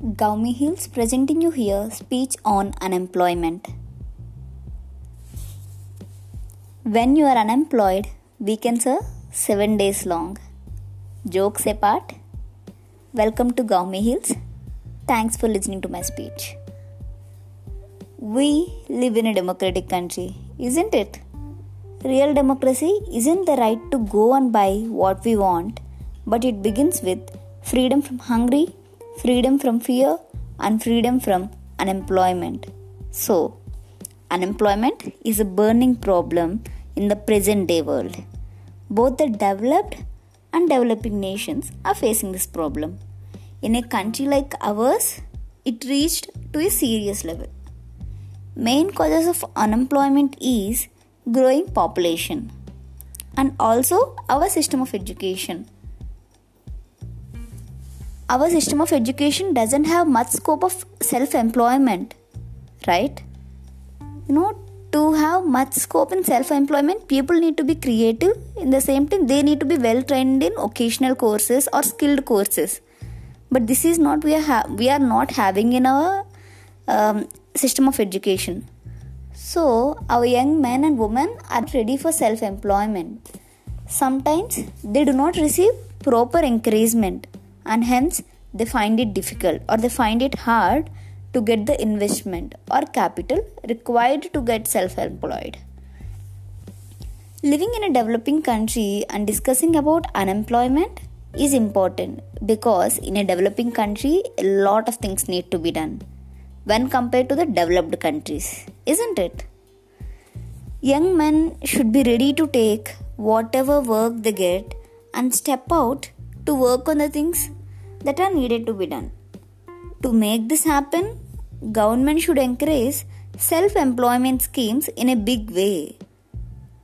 Gowmi Heals presenting you here speech on unemployment. When you are unemployed, weekends are 7 days long. Jokes apart, welcome to Gowmi Heals. Thanks for listening to my speech. We live in a democratic country, isn't it? Real democracy isn't the right to go and buy what we want, but it begins with freedom from hunger, freedom from fear, and freedom from unemployment. So, unemployment is a burning problem in the present day world. Both the developed and developing nations are facing this problem. In a country like ours, it reached to a serious level. Main causes of unemployment is growing population and also our system of education our system of education doesn't have much scope of self employment right? You know to have much scope in self employment people need to be creative. In the same time they need to be well trained in occasional courses or skilled courses. But this is not we are ha- we are not having in our um, system of education. So, our young men and women are ready for self employment. Sometimes they do not receive proper encouragement and hence they find it difficult or they find it hard to get the investment or capital required to get self employed. Living in a developing country and discussing about unemployment is important because in a developing country a lot of things need to be done when compared to the developed countries, isn't it? Young men should be ready to take whatever work they get and step out to work on the things that are needed to be done. To make this happen, government should encourage self-employment schemes in a big way.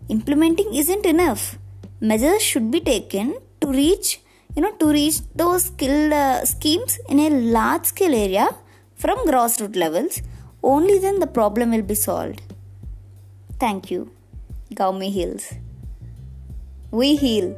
Implementing isn't enough. Measures should be taken to reach you know to reach those skill uh, schemes in a large scale area from grassroots levels, only then the problem will be solved. Thank you. Gowmi Heals. We heal.